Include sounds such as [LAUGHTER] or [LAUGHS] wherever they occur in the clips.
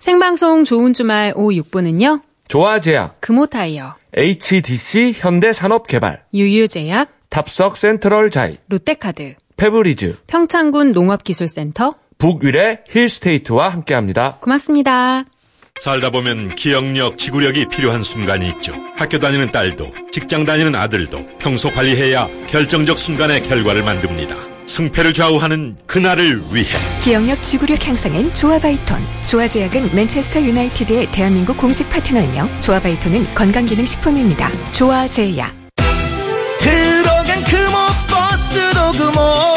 생방송 좋은 주말 오후 6부는요. 조아제약, 금호타이어, HDC 현대산업개발, 유유제약, 탑석 센트럴 자이, 롯데카드, 페브리즈, 평창군 농업기술센터, 북위례 힐스테이트와 함께합니다. 고맙습니다. 살다 보면 기억력, 지구력이 필요한 순간이 있죠. 학교 다니는 딸도, 직장 다니는 아들도 평소 관리해야 결정적 순간의 결과를 만듭니다. 승패를 좌우하는 그날을 위해 기억력 지구력 향상엔 조아바이톤. 조아제약은 맨체스터 유나이티드의 대한민국 공식 파트너이며 조아바이톤은 건강기능식품입니다. 조아제약. 들어간 금호 버스도 금호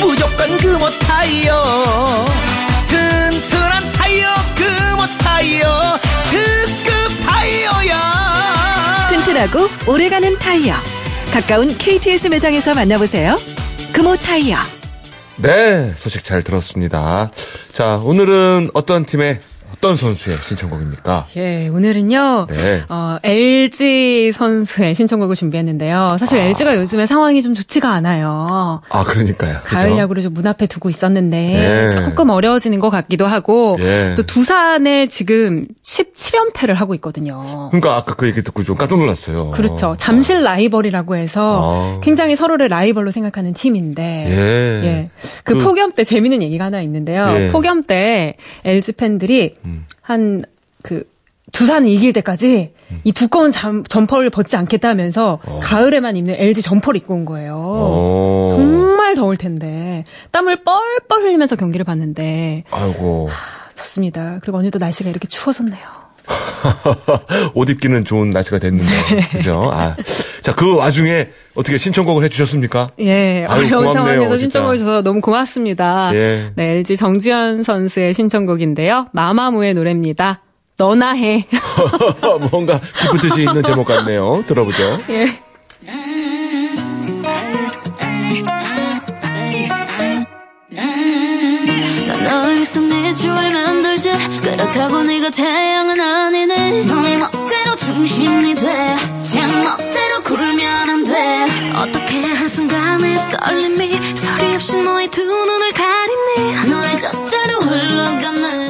무조건 금호 타이어 튼튼한 타이어 금호 타이어 특급 타이어야 튼튼하고 오래가는 타이어. 가까운 KTS 매장에서 만나보세요. 금호 타이어. 네, 소식 잘 들었습니다. 자, 오늘은 어떤 팀의 어떤 선수의 신청곡입니까? 예, 오늘은요, 네. 어, LG 선수의 신청곡을 준비했는데요. 사실 아. LG가 요즘에 상황이 좀 좋지가 않아요. 아, 그러니까요. 그죠? 가을 야구를 좀 문 앞에 두고 있었는데 예. 조금 어려워지는 것 같기도 하고 예. 또 두산에 지금 17연패를 하고 있거든요. 그러니까 아까 그 얘기 듣고 좀 깜짝 놀랐어요. 그렇죠. 잠실 라이벌이라고 해서 아. 굉장히 서로를 라이벌로 생각하는 팀인데 예. 예. 그, 그- 폭염 때 재밌는 얘기가 하나 있는데요. 예. 폭염 때 LG 팬들이 음. 한그 두산이 이길 때까지 음. 이 두꺼운 잠, 점퍼를 벗지 않겠다면서 가을에만 입는 LG 점퍼를 입고 온 거예요. 어. 정말 더울 텐데 땀을 뻘뻘 흘리면서 경기를 봤는데 아이고. 좋습니다. 그리고 오늘도 날씨가 이렇게 추워졌네요. [LAUGHS] 옷 입기는 좋은 날씨가 됐는데. 그죠? 아. 자, 그 와중에 어떻게 신청곡을 해주셨습니까? 예, 아유, 어려운 고맙네요, 상황에서. 신청해 주셔서 너무 고맙습니다. 예. 네, LG 정지현 선수의 신청곡인데요. 마마무의 노래입니다. 너나 해. [LAUGHS] 뭔가 기쁜 뜻이 있는 제목 같네요. 들어보죠. 예. 난 너를 위해서 네 주를 만 그렇다고 네가 태양은 아니네. 너의 멋대로 중심이 돼제 멋대로 굴면 안돼. 어떻게 한순간에 떨림이 소리 없이 너의 두 눈을 가리네. 너의 젖자로 흘러가네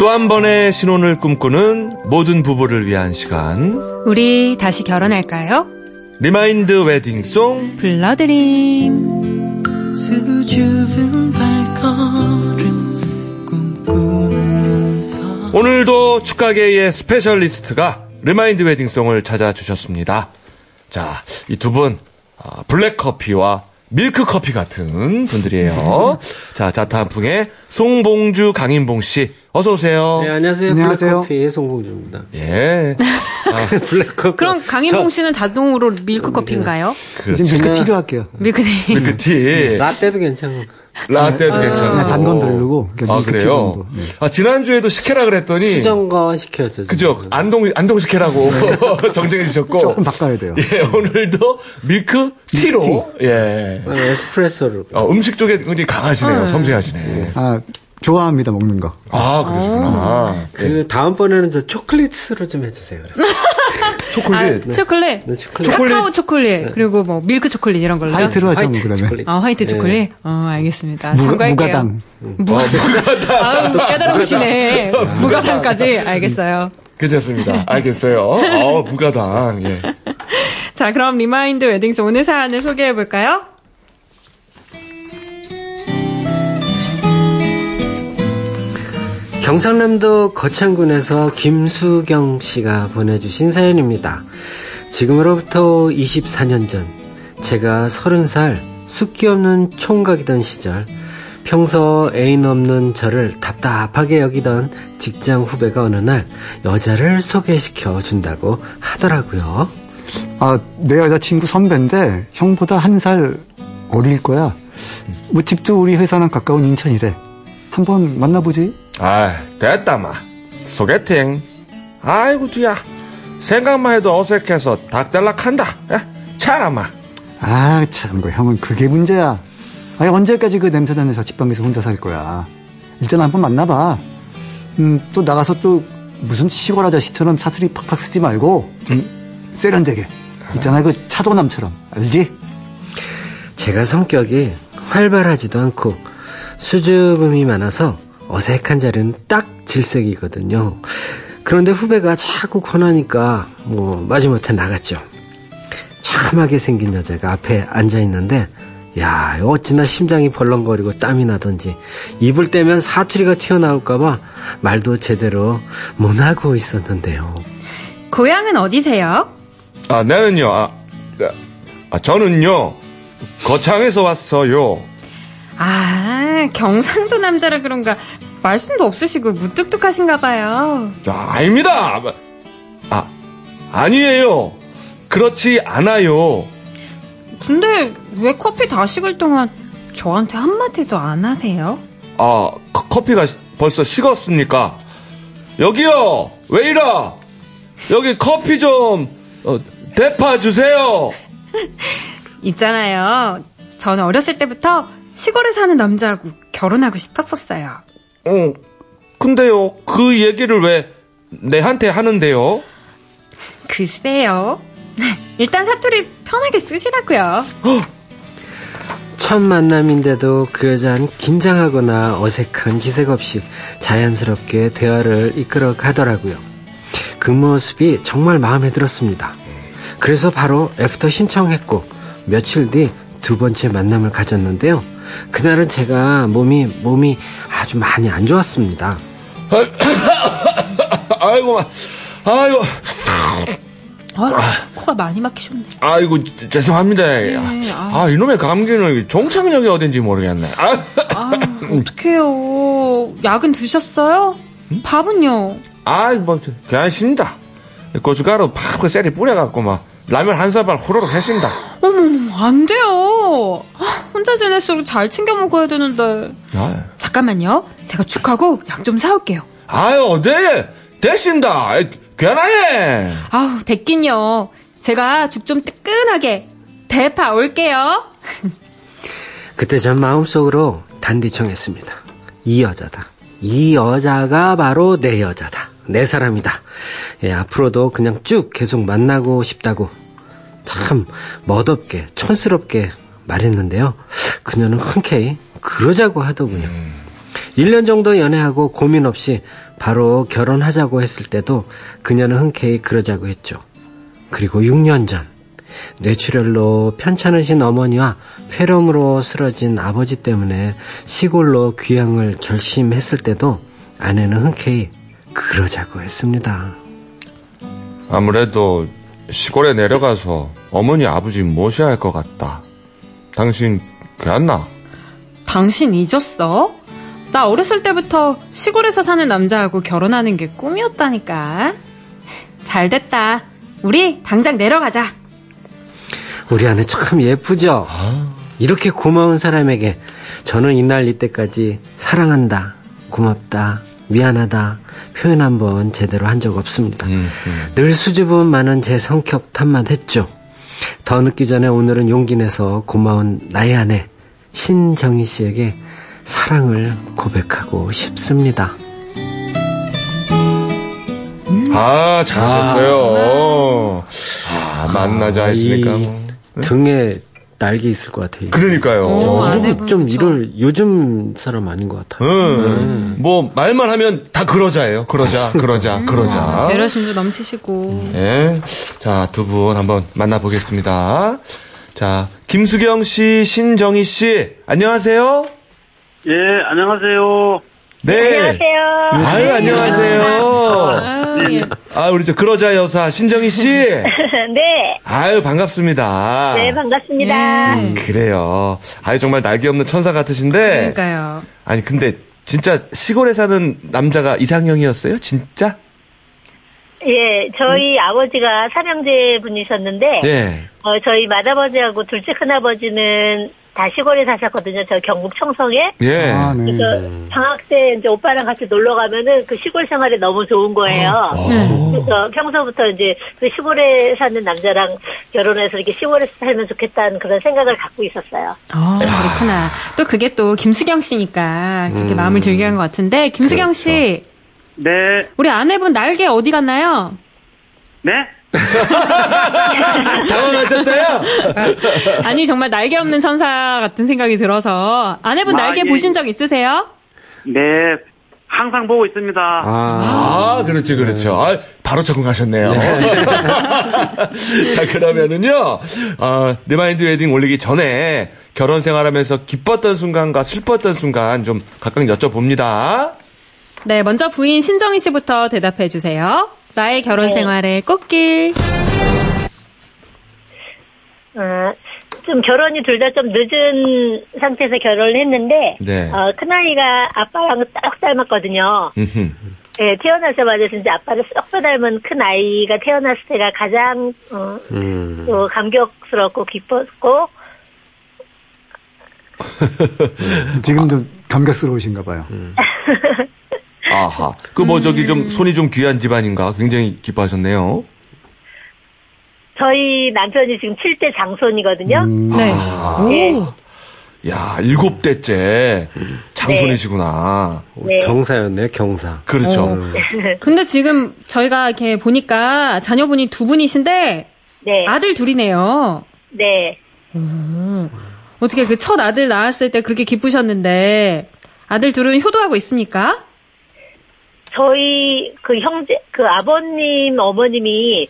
또 한 번의 신혼을 꿈꾸는 모든 부부를 위한 시간. 우리 다시 결혼할까요? 리마인드 웨딩송. 불러드림. 수줍은 발걸음 꿈꾸면서 오늘도 축가계의 스페셜리스트가 리마인드 웨딩송을 찾아주셨습니다. 자, 이 두 분, 아, 블랙커피와 밀크커피 같은 분들이에요. 자, 자타한풍의 송봉주, 강인봉 씨, 어서 오세요. 네, 안녕하세요. 안녕하세요. 블랙커피의 송봉주입니다. 예. [LAUGHS] 블랙커피. 그럼 강인봉 씨는 자동으로 밀크커피인가요? 그렇죠. 지금 밀크티로 할게요. 밀크티. 밀크티. 라떼도 괜찮고. 라떼도 괜찮고. 그냥 단건 별로고 아, 그래요? 네. 아, 지난주에도 식혜라 그랬더니. 수정과 시켜야죠. 그죠? 안동, 안동식혜라고 [LAUGHS] 정정해 주셨고. 조금 바꿔야 돼요. 예, 오늘도 밀크 티로. 예. 어, 에스프레소를. 어, 음식 쪽에 굉장히 강하시네요. 섬세하시네. 아 좋아합니다 먹는 거. 아, 그러시구나. 예. 그 다음번에는 저 초콜릿으로 좀 해주세요. [LAUGHS] 초콜릿. 아, 초콜릿. 네, 초콜릿. 카카오 초콜릿. 그리고 뭐 밀크 초콜릿 이런 걸로요? 화이트로 하죠 뭐 화이트 그러면. 초콜릿. 아, 화이트 네. 초콜릿? 어, 알겠습니다. 무, 참고할게요. 무가당. 아유, 깨달음시네. 무가당까지. 알겠어요. 괜찮습니다. 알겠어요. 어, 무가당. 예. 자, 그럼 리마인드 웨딩송 오늘 사연을 소개해 볼까요? 경상남도 거창군에서 김수경 씨가 보내주신 사연입니다. 지금으로부터 24년 전, 제가 30살 숫기 없는 총각이던 시절, 평소 애인 없는 저를 답답하게 여기던 직장 후배가 어느 날 여자를 소개시켜 준다고 하더라고요. 아, 내 여자친구 선배인데 형보다 한 살 어릴 거야. 뭐 집도 우리 회사랑 가까운 인천이래. 한번 만나보지. 아, 됐다, 마. 소개팅. 아이고, 뒤야. 생각만 해도 어색해서 닭달락한다. 야, 차라, 마. 아, 참, 그 형은 그게 문제야. 아니, 언제까지 그 냄새 나면서 집방에서 혼자 살 거야. 일단 한번 만나봐. 음, 또 나가서 또 무슨 시골 아저씨처럼 사투리 팍팍 쓰지 말고 좀 세련되게. 있잖아, 그 차도남처럼. 알지? 제가 성격이 활발하지도 않고 수줍음이 많아서 어색한 자리는 딱 질색이거든요. 그런데 후배가 자꾸 권하니까 뭐 마지못해 나갔죠. 참하게 생긴 여자가 앞에 앉아 있는데 야 어찌나 심장이 벌렁거리고 땀이 나던지 입을 떼면 사투리가 튀어나올까봐 말도 제대로 못 하고 있었는데요. 고향은 어디세요? 아, 나는요, 아, 아, 저는요, 거창에서 왔어요. 아, 경상도 남자라 그런가 말씀도 없으시고 무뚝뚝하신가 봐요. 아, 아닙니다. 아, 아니에요. 그렇지 않아요. 근데 왜 커피 다 식을 동안 저한테 한마디도 안 하세요? 아, 커- 커피가 시- 벌써 식었습니까? 여기요! 왜 이러? 여기 커피 좀, 어, 대파 주세요! [LAUGHS] 있잖아요. 저는 어렸을 때부터 시골에 사는 남자하고 결혼하고 싶었었어요. 어, 근데요, 그 얘기를 왜 내한테 하는데요? 글쎄요. 일단 사투리 편하게 쓰시라고요. 첫 만남인데도 그 여자는 긴장하거나 어색한 기색 없이 자연스럽게 대화를 이끌어 가더라고요. 그 모습이 정말 마음에 들었습니다. 그래서 바로 애프터 신청했고 며칠 뒤 두 번째 만남을 가졌는데요. 그날은 제가 몸이 몸이 아주 많이 안 좋았습니다. [COUGHS] 아이고, 마- 아이고, 아, 코가 많이 막히셨네. 아이고, 죄송합니다. 아. 아, 이놈의 감기는 종착역이 어딘지 모르겠네. 아, 아, 어떡해요. 약은 드셨어요? 밥은요? 아이, 뭐, 저, 괜찮습니다. 고춧가루 팍, 그 쎄리 뿌려갖고, 막, 라면 한 사발 후루룩 했습니다. 어머머, 안 돼요. 아, 혼자 지낼수록 잘 챙겨 먹어야 되는데. 아, 잠깐만요. 제가 죽하고 약 좀 사올게요. 아유, 네, 됐습니다. 아이, 괜찮아요. 아우, 됐긴요. 제가 죽 좀 뜨끈하게 대파 올게요. [LAUGHS] 그때 전 마음속으로 단디 청했습니다. 이 여자다. 이 여자가 바로 내 여자다. 내 사람이다. 예, 앞으로도 그냥 쭉 계속 만나고 싶다고 참 멋없게 촌스럽게 말했는데요. 그녀는 흔쾌히 그러자고 하더군요. 1년 정도 연애하고 고민 없이 바로 결혼하자고 했을 때도 그녀는 흔쾌히 그러자고 했죠. 그리고 6년 전 뇌출혈로 편찮으신 어머니와 폐렴으로 쓰러진 아버지 때문에 시골로 귀향을 결심했을 때도 아내는 흔쾌히 그러자고 했습니다. 아무래도 시골에 내려가서 어머니 아버지 모셔야 할 것 같다. 당신 괜찮나? 당신 잊었어? 나 어렸을 때부터 시골에서 사는 남자하고 결혼하는 게 꿈이었다니까. 잘 됐다. 우리 당장 내려가자. 우리 아내 참 예쁘죠? 이렇게 고마운 사람에게 저는 이날 이때까지 사랑한다, 고맙다, 미안하다 표현 한번 제대로 한 적 없습니다. 늘 수줍음 많은 제 성격 탓만 했죠. 더 늦기 전에 오늘은 용기 내서 고마운 나의 아내 신정희 씨에게 사랑을 고백하고 싶습니다. 아, 잘하셨어요. 아, 만나자 했으니까. 이 뭐. 등에 날개 있을 것 같아요. 그러니까요. 오, 거좀 그쵸? 이럴 요즘 사람 아닌 것 같아요. 응. 뭐, 말만 하면 다 그러자예요. 그러자, 그러자, 그러자. 배려심도 넘치시고. 예. 자, 두 분 한번 만나보겠습니다. 자, 김수경 씨, 신정희 씨, 안녕하세요. 예, 안녕하세요. 네. 안녕하세요. 아유, 안녕하세요. 아, 예. 아, 우리 저 그러자 여사 신정희 씨. [LAUGHS] 네. 아유, 반갑습니다. 네, 반갑습니다. 네. 그래요. 아유, 정말 날개 없는 천사 같으신데. 그러니까요. 아니, 근데 진짜 시골에 사는 남자가 이상형이었어요? 진짜? 예, 저희 아버지가 삼형제 분이셨는데, 네. 어, 저희 맏아버지하고 둘째 큰아버지는 다 시골에 사셨거든요. 저 경북 청성에. 예. 아, 네. 그래서 방학 때 이제 오빠랑 같이 놀러 가면은 그 시골 생활이 너무 좋은 거예요. 그래서 평소부터 이제 그 시골에 사는 남자랑 결혼해서 이렇게 시골에서 살면 좋겠다는 그런 생각을 갖고 있었어요. 아, 그렇구나. 또 그게 또 김수경 씨니까 그렇게 마음을 들게 한 것 같은데, 김수경 씨, 네, 우리 아내분 날개 어디 갔나요? 네? [LAUGHS] 당황하셨어요? [LAUGHS] 아니, 정말 날개 없는 천사 같은 생각이 들어서, 아내분 아, 날개 예. 보신 적 있으세요? 네, 항상 보고 있습니다. 아, 아, 그렇지, 그렇죠. 아, 바로 적응하셨네요. [LAUGHS] 자, 그러면은요, 어, 리마인드 웨딩 올리기 전에 결혼 생활하면서 기뻤던 순간과 슬펐던 순간 좀 각각 여쭤봅니다. 네, 먼저 부인 신정희 씨부터 대답해 주세요. 나의 결혼 네. 생활의 꽃길. 어, 좀 결혼이 둘 다 좀 늦은 상태에서 결혼을 했는데, 네. 어, 큰아이가 아빠랑 딱 닮았거든요. 예, 태어나자마자 진짜 아빠를 쏙 닮은 큰 아이가 태어났을 때가 가장 어, 음. 또 감격스럽고 기뻤고 [LAUGHS] 지금도 감격스러우신가 봐요. [LAUGHS] 아하. 그뭐 저기 좀 손이 좀 귀한 집안인가 굉장히 기뻐하셨네요. 저희 남편이 지금 7대 장손이거든요. 네. 예. 야, 일곱 대째 장손이시구나. 네. 경사였네요, 경사. 그렇죠. [LAUGHS] 근데 지금 저희가 이렇게 보니까 자녀분이 두 분이신데, 네. 아들 둘이네요. 네. 어떻게 그 첫 아들 낳았을 때 그렇게 기쁘셨는데, 아들 둘은 효도하고 있습니까? 저희 그 형제 그 아버님 어머님이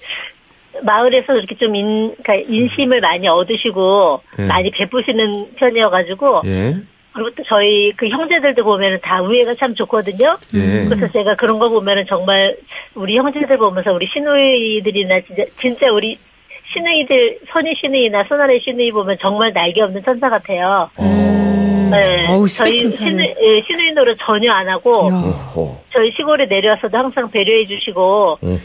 마을에서 이렇게 좀 인, 그러니까 인심을 많이 얻으시고 예. 많이 베푸시는 편이어가지고 예. 그리고 또 저희 그 형제들도 보면은 다 우애가 참 좋거든요. 예. 그래서 제가 그런 거 보면은 정말 우리 형제들 보면서 우리 시누이들이나 진짜 진짜 우리 시누이들 선희 시누이나 손아래 시누이 보면 정말 날개 없는 천사 같아요. 네, 어우, 저희 시댁 칭찬을. 시누, 예, 시누이 노릇 전혀 안 하고. 저희 시골에 내려와서도 항상 배려해 주시고. 네,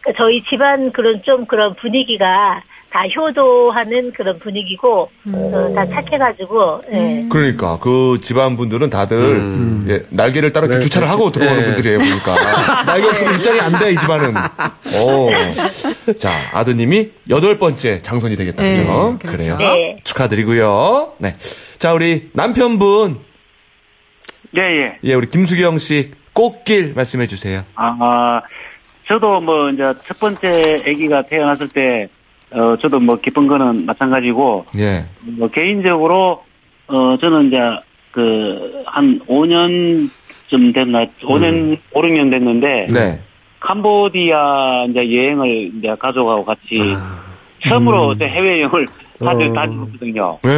그러니까 저희 집안 그런 좀 그런 분위기가 다 효도하는 그런 분위기고 어, 다 착해가지고 예. 그러니까 그 집안 분들은 다들 예, 날개를 따라 네, 주차를 하고 그렇죠. 들어오는 네. 분들이에요 보니까 [LAUGHS] 날개 없으면 입장이 안 돼 이 집안은. 오. 자 아드님이 여덟 번째 장손이 되겠다 네, 그죠? 그렇죠. 그래요. 네. 축하드리고요. 네. 자 우리 남편분 예, 예. 예 우리 김수경 씨 꽃길 말씀해 주세요. 아, 저도 뭐, 이제 첫 번째 아기가 태어났을 때, 어, 저도 뭐 기쁜 거는 마찬가지고, 예. 뭐 개인적으로, 어, 저는 이제 그, 한 5년쯤 됐나, 5년, 5, 6년 됐는데, 네. 캄보디아 이제 여행을 이제 가족하고 같이 처음으로 이제 해외여행을 다들 어. 다녔거든요. 네.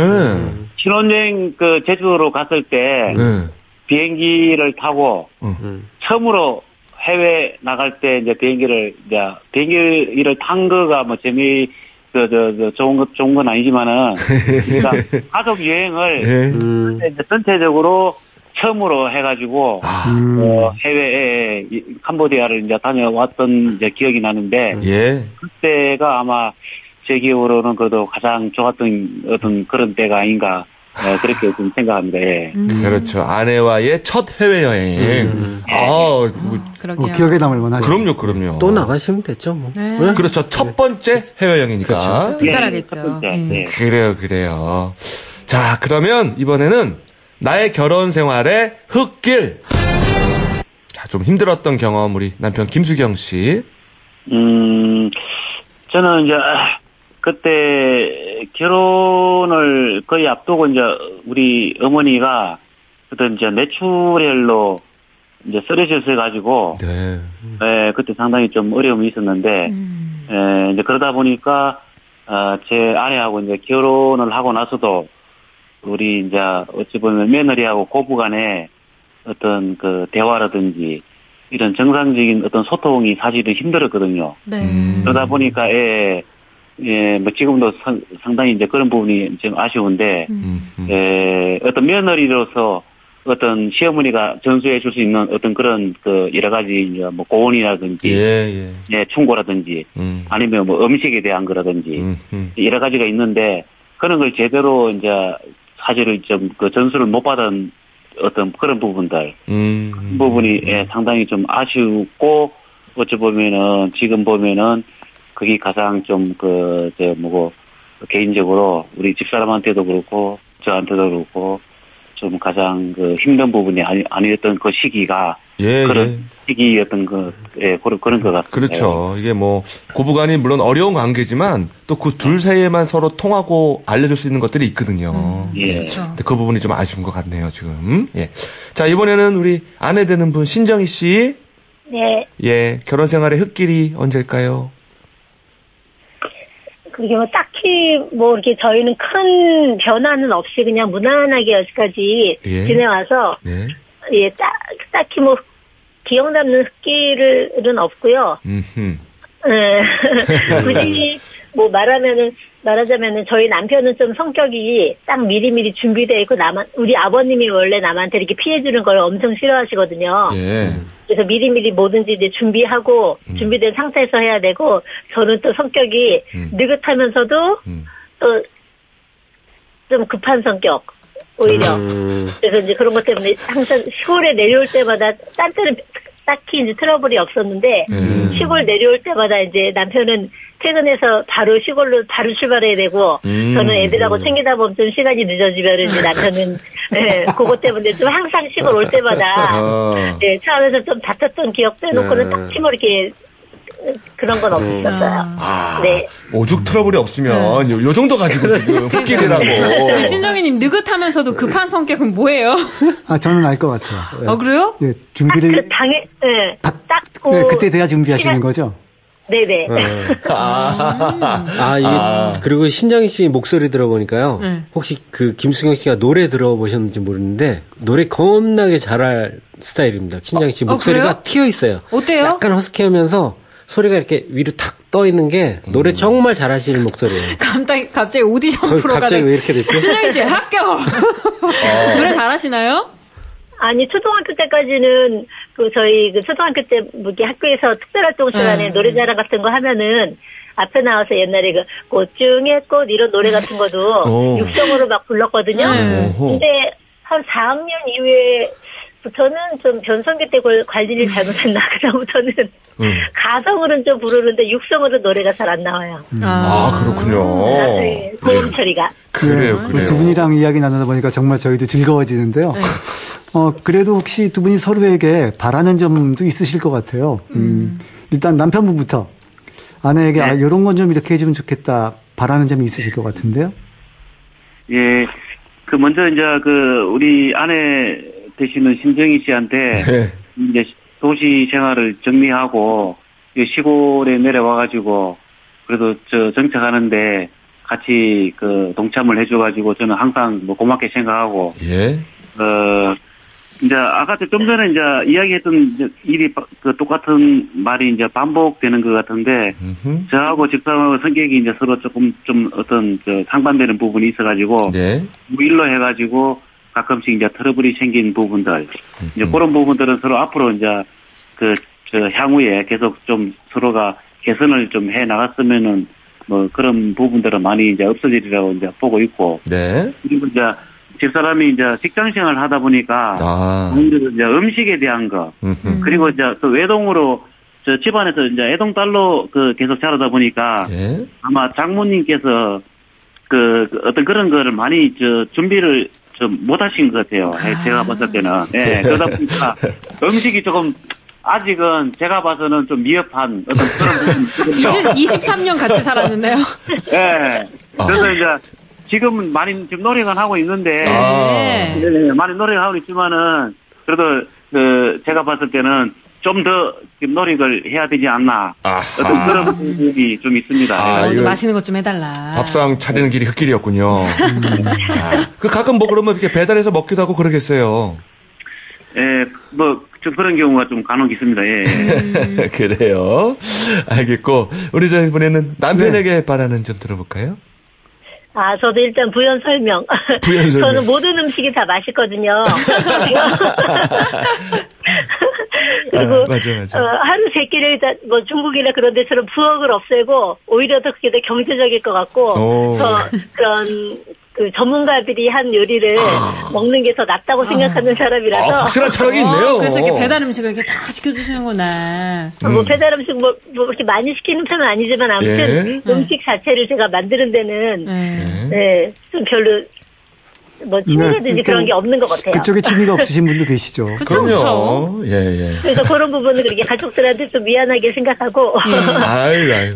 신혼여행 그 제주도로 갔을 때 네. 비행기를 타고 음. 처음으로 해외 나갈 때 이제 비행기를 이제 비행기를 탄 거가 뭐 재미 그, 저, 저, 좋은 것, 좋은 건 아니지만은, 그러니까 [LAUGHS] 가족 여행을 예. 음. 이제 전체적으로 처음으로 해가지고, 음. 어, 해외에 이- 캄보디아를 이제 다녀왔던 이제 기억이 나는데, 예. 그때가 아마 제 기억으로는 그래도 가장 좋았던 어떤 그런 때가 아닌가, 어, 그렇게 좀 생각합니다, 예. 그렇죠. 아내와의 첫 해외 여행. 아, 뭐, 그러게요. 어, 기억에 남을 만하죠. 그럼요, 그럼요. 또 나가시면 됐죠, 뭐. 네. 네? 그렇죠. 첫 번째 해외 여행이니까. 그렇죠. 특별하겠죠. 첫 번째, 예. 예. 그래요, 그래요. 자, 그러면 이번에는 나의 결혼 생활의 흙길. 자, 좀 힘들었던 경험 우리 남편 김수경 씨. 음, 저는 이제, 아, 그때 결혼을 거의 앞두고 이제 우리 어머니가 어떤 이제 뇌출혈로 이제 쓰러졌어가지고, 네. 예, 그때 상당히 좀 어려움이 있었는데, 예, 이제 그러다 보니까, 아, 제 아내하고 이제 결혼을 하고 나서도 우리 이제 어찌 보면 며느리하고 고부 간에 어떤 그 대화라든지 이런 정상적인 어떤 소통이 사실은 힘들었거든요. 네. 음. 그러다 보니까 예, 예, 뭐 지금도 상, 상당히 이제 그런 부분이 좀 아쉬운데 음, 음. 예, 어떤 며느리로서 어떤 시어머니가 전수해 줄 수 있는 어떤 그런 그 여러 가지 이제 뭐 고온이라든지 예, 예. 예, 충고라든지 음. 아니면 뭐 음식에 대한 거라든지 음, 음. 여러 가지가 있는데 그런 걸 제대로 이제 사실을 좀그 전수를 못 받은 어떤 그런 부분들 음. 그 부분이 예, 상당히 좀 아쉽고 어찌 보면은 지금 보면은 그게 가장 좀 그 저 뭐고 개인적으로 우리 집사람한테도 그렇고 저한테도 그렇고 좀 가장 그 힘든 부분이 아니 아니었던 그 시기가 예, 그런 예. 시기였던 그 예, 그런 그런 것 같습니다. 그렇죠. 이게 뭐 고부간이 물론 어려운 관계지만 또 그 둘 사이에만 서로 통하고 알려줄 수 있는 것들이 있거든요. 예. 그렇죠. 근데 그 부분이 좀 아쉬운 것 같네요, 지금. 예. 자, 이번에는 우리 아내 되는 분, 신정희 씨. 네. 예. 결혼 생활의 흙길이 언제일까요? 그게 뭐 딱히 뭐 이렇게 저희는 큰 변화는 없이 그냥 무난하게 여기까지 예. 지내와서 네. 예, 딱, 딱히 뭐 기억 남는 흙길은 없고요. 음흠. 예. [LAUGHS] 굳이 뭐 말하면은 말하자면은 저희 남편은 좀 성격이 딱 미리미리 준비되어 있고 남한 우리 아버님이 원래 남한테 이렇게 피해 주는 걸 엄청 싫어하시거든요. 예. 그래서 미리미리 뭐든지 이제 준비하고 준비된 상태에서 해야 되고 저는 또 성격이 음. 느긋하면서도 음. 또좀 급한 성격 오히려 음, 그래서 이제 그런 것 때문에 항상 시골에 내려올 때마다 딴 때는 딱히 이제 트러블이 없었는데 음. 시골 내려올 때마다 이제 남편은 퇴근해서 바로 시골로 바로 출발해야 되고 음. 저는 애들하고 챙기다 보면 좀 시간이 늦어지면 이제 남편은 예, 그것 때문에 좀 항상 시골 올 때마다 어. 예, 차 안에서 좀 다퉜던 기억 빼놓고는 네. 딱히 뭐 이렇게 그런 건 없었어요. 아. 네. 오죽 트러블이 없으면 요, 요 정도 가지고 [LAUGHS] 지금 흙길이라고. 우리 [LAUGHS] 신정희님 느긋하면서도 급한 성격은 뭐예요? [LAUGHS] 아, 저는 알 것 같아요. 어 그래요? 예, 딱 준비를 그 당해, 예, 딱 그, 네, 그때 돼야 준비하시는 거죠? 네네. 아, 이게, 아. 그리고 신정희 씨 목소리 들어보니까요. 네. 혹시 그 김수경 씨가 노래 들어보셨는지 모르는데, 노래 겁나게 잘할 스타일입니다. 신정희 씨 어, 목소리가 그래요? 튀어 있어요. 어때요? 약간 허스키 하면서 소리가 이렇게 위로 탁 떠 있는 게 노래 정말 잘하시는 목소리예요. [LAUGHS] 갑자기 갑자기 오디션 거의 프로가 갑자기 됐- 왜 이렇게 됐지? 신정희 씨 [LAUGHS] 합격. [LAUGHS] 노래 잘하시나요? 아니 초등학교 때까지는 그 저희 그 초등학교 때뭐 이렇게 학교에서 특별활동 시간에 네. 노래자랑 같은 거 하면은 앞에 나와서 옛날에 그 꽃 중에 꽃 이런 노래 같은 것도 오. 육성으로 막 불렀거든요. 네. 오호. 근데 한 4학년 이후에 부터는 좀 변성기 때 걸- 관리를 잘못했나 [LAUGHS] 그다음부터는 음. 가성으로는 좀 부르는데 육성으로 노래가 잘 안 나와요. 아, 그렇군요. 네, 고음 처리가. 그래요, 네, 그래요. 두 분이랑 이야기 나누다 보니까 정말 저희도 즐거워지는데요. [LAUGHS] 어, 그래도 혹시 두 분이 서로에게 바라는 점도 있으실 것 같아요. 음, 일단 남편분부터 아내에게 아, 이런 건 좀 이렇게 해주면 좋겠다 바라는 점이 있으실 것 같은데요. 예, 그 먼저 이제 그 우리 아내 되시는 신정희 씨한테 네. 이제 도시 생활을 정리하고 이 시골에 내려와가지고 그래도 저 정착하는데 같이 그 동참을 해줘가지고 저는 항상 뭐 고맙게 생각하고 예. 어 이제 아까 좀 전에 이제 이야기했던 이제 일이 바- 그 똑같은 말이 이제 반복되는 것 같은데 음흠. 저하고 집사람하고 성격이 이제 서로 조금 좀 어떤 저 상반되는 부분이 있어가지고 네. 무일로 해가지고 가끔씩 이제 트러블이 생긴 부분들 음. 이제 그런 부분들은 서로 앞으로 이제 그저 향후에 계속 좀 서로가 개선을 좀 해 나갔으면은 뭐 그런 부분들은 많이 이제 없어지리라고 이제 보고 있고 네. 그리고 이제 집사람이 이제 직장 생활을 하다 보니까 아. 이제 음식에 대한 거 음흠. 그리고 이제 또 외동으로 저 집안에서 이제 애동 딸로 그 계속 자라다 보니까 예. 아마 장모님께서 그, 그 어떤 그런 거를 많이 저 준비를 좀 못하신 것 같아요. 예, 제가 봤을 때는. 예, 그러다 보니까 음식이 조금 아직은 제가 봐서는 좀 미흡한 어떤 그런 부분이 있거든요. 23년 같이 살았는데요. 예. 그래서 이제 지금은 많이 지금 노력은 하고 있는데 아. 네. 네, 많이 노력하고 있지만은 그래도 그 제가 봤을 때는 좀더 노력을 해야 되지 않나 아하. 어떤 그런 부분이 좀 있습니다. 아, 어, 좀 맛있는 것 좀 해달라. 밥상 차리는 길이 흙길이었군요. 아, 그 가끔 뭐 그러면 이렇게 배달해서 먹기도 하고 그러겠어요. 예, 뭐, 좀 그런 경우가 좀 간혹 있습니다. 예. [LAUGHS] 그래요. 알겠고, 우리 저 이번에는 남편에게 바라는 점 들어볼까요? 아, 저도 일단 부연 설명. 부연 설명. 저는 모든 음식이 다 맛있거든요. [LAUGHS] [LAUGHS] 그리고 아, 맞아, 맞아. 어, 하루 세 끼를 다, 뭐 중국이나 그런 데처럼 부엌을 없애고 오히려 더 그게 더 경제적일 것 같고 오. 더 그런 그 전문가들이 한 요리를 먹는 게 더 낫다고 생각하는 사람이라서 아, 확실한 철학이 있네요. 어, 그래서 이렇게 배달 음식을 이렇게 다 시켜주시는구나. 뭐 배달 음식 뭐, 뭐 이렇게 많이 시키는 편은 아니지만 아무튼 예. 음식 자체를 제가 만드는 데는 네. 네, 좀 별로 뭐 취미라든지 네, 그런 그- 게 없는 것 같아요. 그쪽에 취미가 [LAUGHS] 없으신 분도 계시죠. 그럼요. 예, 예. 그래서 그런 부분은 그렇게 가족들한테 좀 미안하게 생각하고 예. 아유, 아유.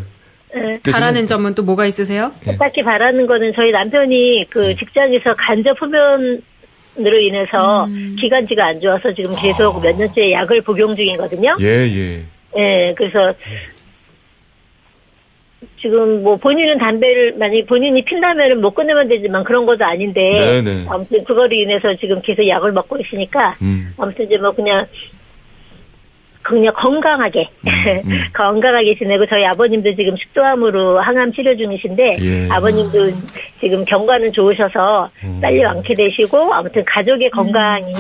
[LAUGHS] 예, 바라는 점은 또 뭐가 있으세요? 딱히 바라는 거는 저희 남편이 그 직장에서 간접 흡연 으로 인해서 기관지가 안 좋아서 지금 계속 몇 년째 약을 복용 중이거든요. 예, 예. 예, 그래서 지금 뭐 본인은 담배를 만약 본인이 핀다면은 못 끊으면 되지만 그런 것도 아닌데 네네. 아무튼 그거로 인해서 지금 계속 약을 먹고 있으니까 음. 아무튼 이제 뭐 그냥 그냥 건강하게 음. [LAUGHS] 건강하게 지내고 저희 아버님도 지금 식도암으로 항암 치료 중이신데 예. 아버님도 지금 경과는 좋으셔서 음. 빨리 완쾌되시고 아무튼 가족의 건강이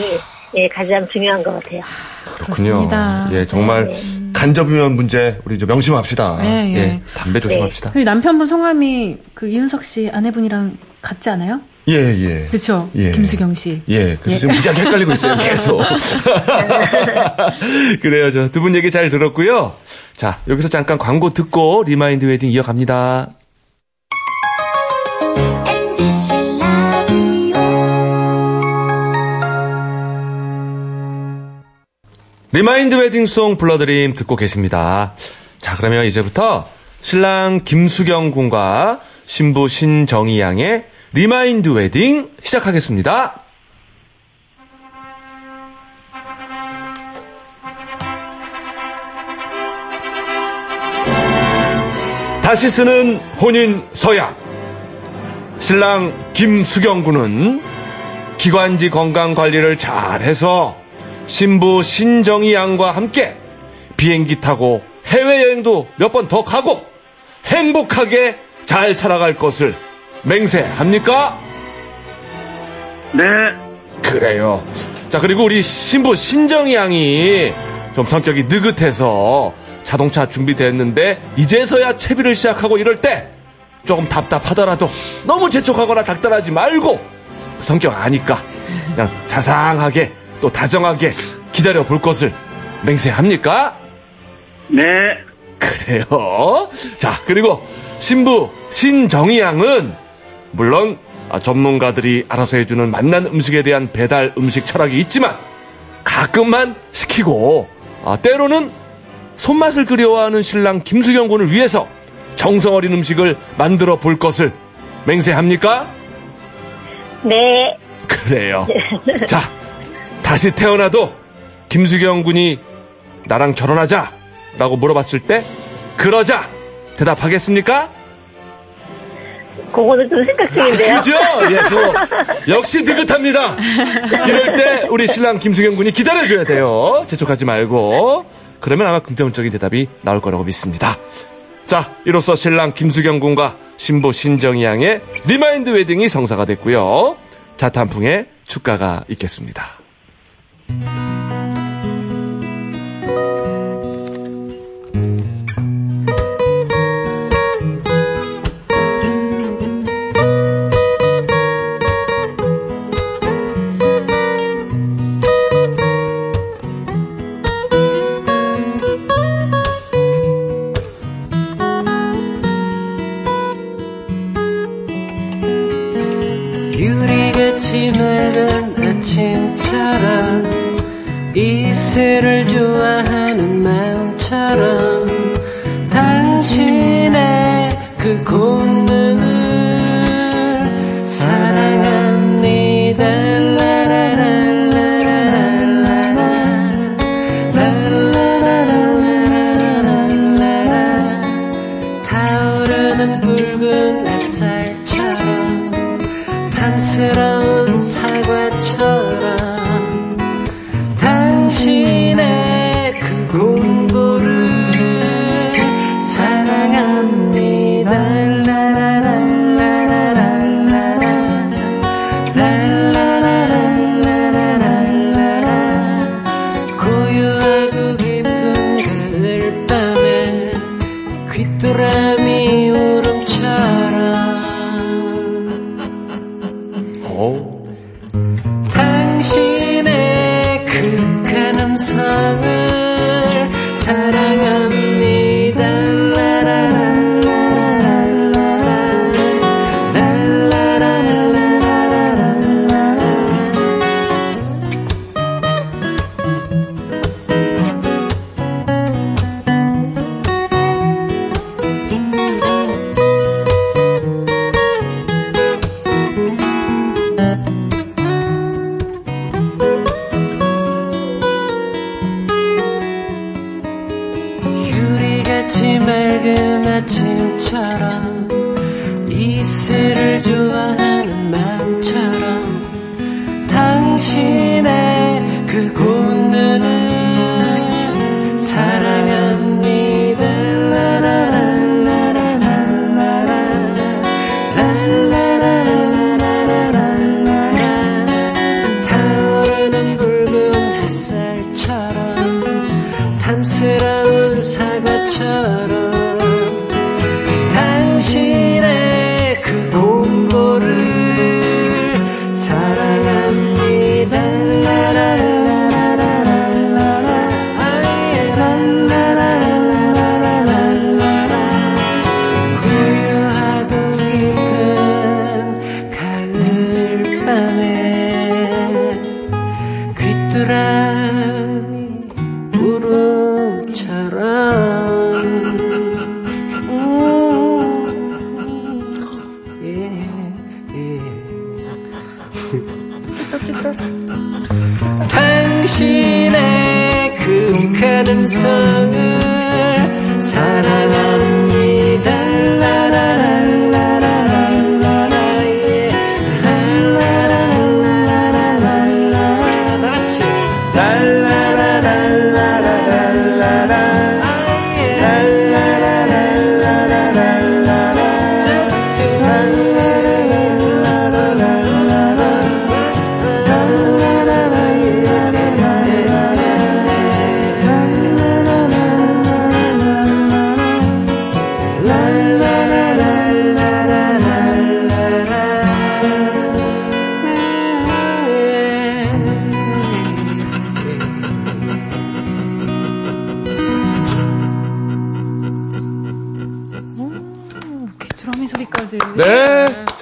예, 가장 중요한 것 같아요. 그렇군요. 그렇습니다. 예, 정말 간접이면 문제 우리 이제 명심합시다. 예, 예. 담배 조심합시다. 그 남편분 성함이 그 이윤석 씨 아내분이랑 같지 않아요? 예, 예. 그렇죠. 예. 김수경 씨. 예, 그래서 지금 무지하게 헷갈리고 있어요, [LAUGHS] 계속. [LAUGHS] 그래요, 저 두 분 얘기 잘 들었고요. 자, 여기서 잠깐 광고 듣고 리마인드 웨딩 이어갑니다. 리마인드 웨딩송 불러드림 듣고 계십니다. 자, 그러면 이제부터 신랑 김수경 군과 신부 신정희 양의 리마인드 웨딩 시작하겠습니다. 다시 쓰는 혼인 서약. 신랑 김수경 군은 기관지 건강 관리를 잘해서 신부 신정희 양과 함께 비행기 타고 해외여행도 몇 번 더 가고 행복하게 잘 살아갈 것을 맹세합니까? 네. 그래요. 자, 그리고 우리 신부 신정희 양이 좀 성격이 느긋해서 자동차 준비됐는데 이제서야 채비를 시작하고 이럴 때 조금 답답하더라도 너무 재촉하거나 닥달하지 말고 그 성격 아니까 그냥 자상하게 또 다정하게 기다려 볼 것을 맹세합니까? 네. 그래요. 자, 그리고 신부 신정희 양은 물론 아, 전문가들이 알아서 해주는 맛난 음식에 대한 배달 음식 철학이 있지만 가끔만 시키고 아, 때로는 손맛을 그리워하는 신랑 김수경 군을 위해서 정성 어린 음식을 만들어 볼 것을 맹세합니까? 네. 그래요. [LAUGHS] 자, 다시 태어나도 김수경 군이 나랑 결혼하자 라고 물어봤을 때 그러자 대답하겠습니까? 그거는 좀 생각 중인데요. 그죠? 예, [LAUGHS] 그거 역시 느긋합니다. 이럴 때 우리 신랑 김수경 군이 기다려줘야 돼요. 재촉하지 말고. 그러면 아마 긍정적인 대답이 나올 거라고 믿습니다. 자, 이로써 신랑 김수경 군과 신부 신정희 양의 리마인드 웨딩이 성사가 됐고요. 자탄풍의 축가가 있겠습니다. 유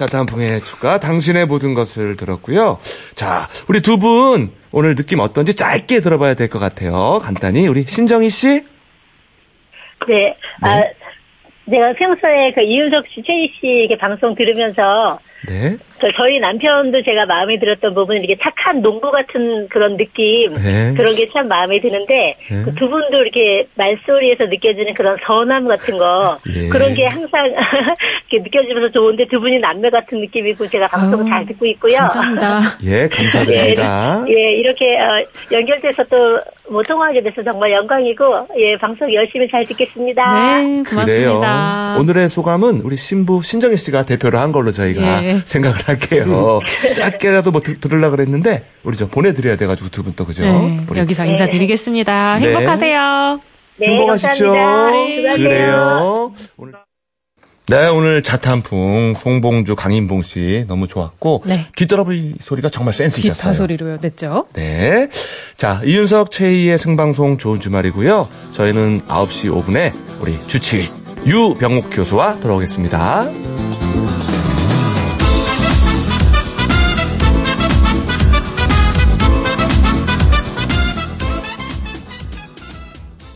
네. 자, 단풍의 축가, 당신의 모든 것을 들었고요. 자, 우리 두 분 오늘 느낌 어떤지 짧게 들어봐야 될 것 같아요. 간단히 우리 신정희 씨. 네. 아, 내가 평소에 그 이윤석 씨, 최희 씨 이렇게 방송 들으면서 네. 그 저희 남편도 제가 마음에 들었던 부분은 이게 착한 농부 같은 그런 느낌 네. 그런 게 참 마음에 드는데 네. 그두 분도 이렇게 말소리에서 느껴지는 그런 선함 같은 거 예. 그런 게 항상 [LAUGHS] 이렇게 느껴지면서 좋은데 두 분이 남매 같은 느낌이고 제가 방송 아우, 잘 듣고 있고요. 감사합니다. [LAUGHS] 예, 감사드립니다. 예, 예, 이렇게 어, 연결돼서 또 뭐 통화하게 돼서 정말 영광이고 예 방송 열심히 잘 듣겠습니다. 네, 고맙습니다. 그래요. 오늘의 소감은 우리 신부 신정희 씨가 대표를 한 걸로 저희가 예. 생각을 할게요. [LAUGHS] 짧게라도 뭐 들, 들으려고 그랬는데 우리 저 보내드려야 돼가지고 두 분 또 그죠? 네, 여기서 인사드리겠습니다. 네. 행복하세요. 네, 행복하십시오. 감사합니다. 수고하세요. 그래요. 오늘 네, 오늘 자탄풍 송봉주 강인봉 씨 너무 좋았고 네. 귀뚜라미 소리가 정말 센스 기타 있었어요. 소리로 냈죠. 네. 자, 이윤석 최희의 생방송 좋은 주말이고요. 저희는 9시 5분에 우리 주치의 유병욱 교수와 돌아오겠습니다.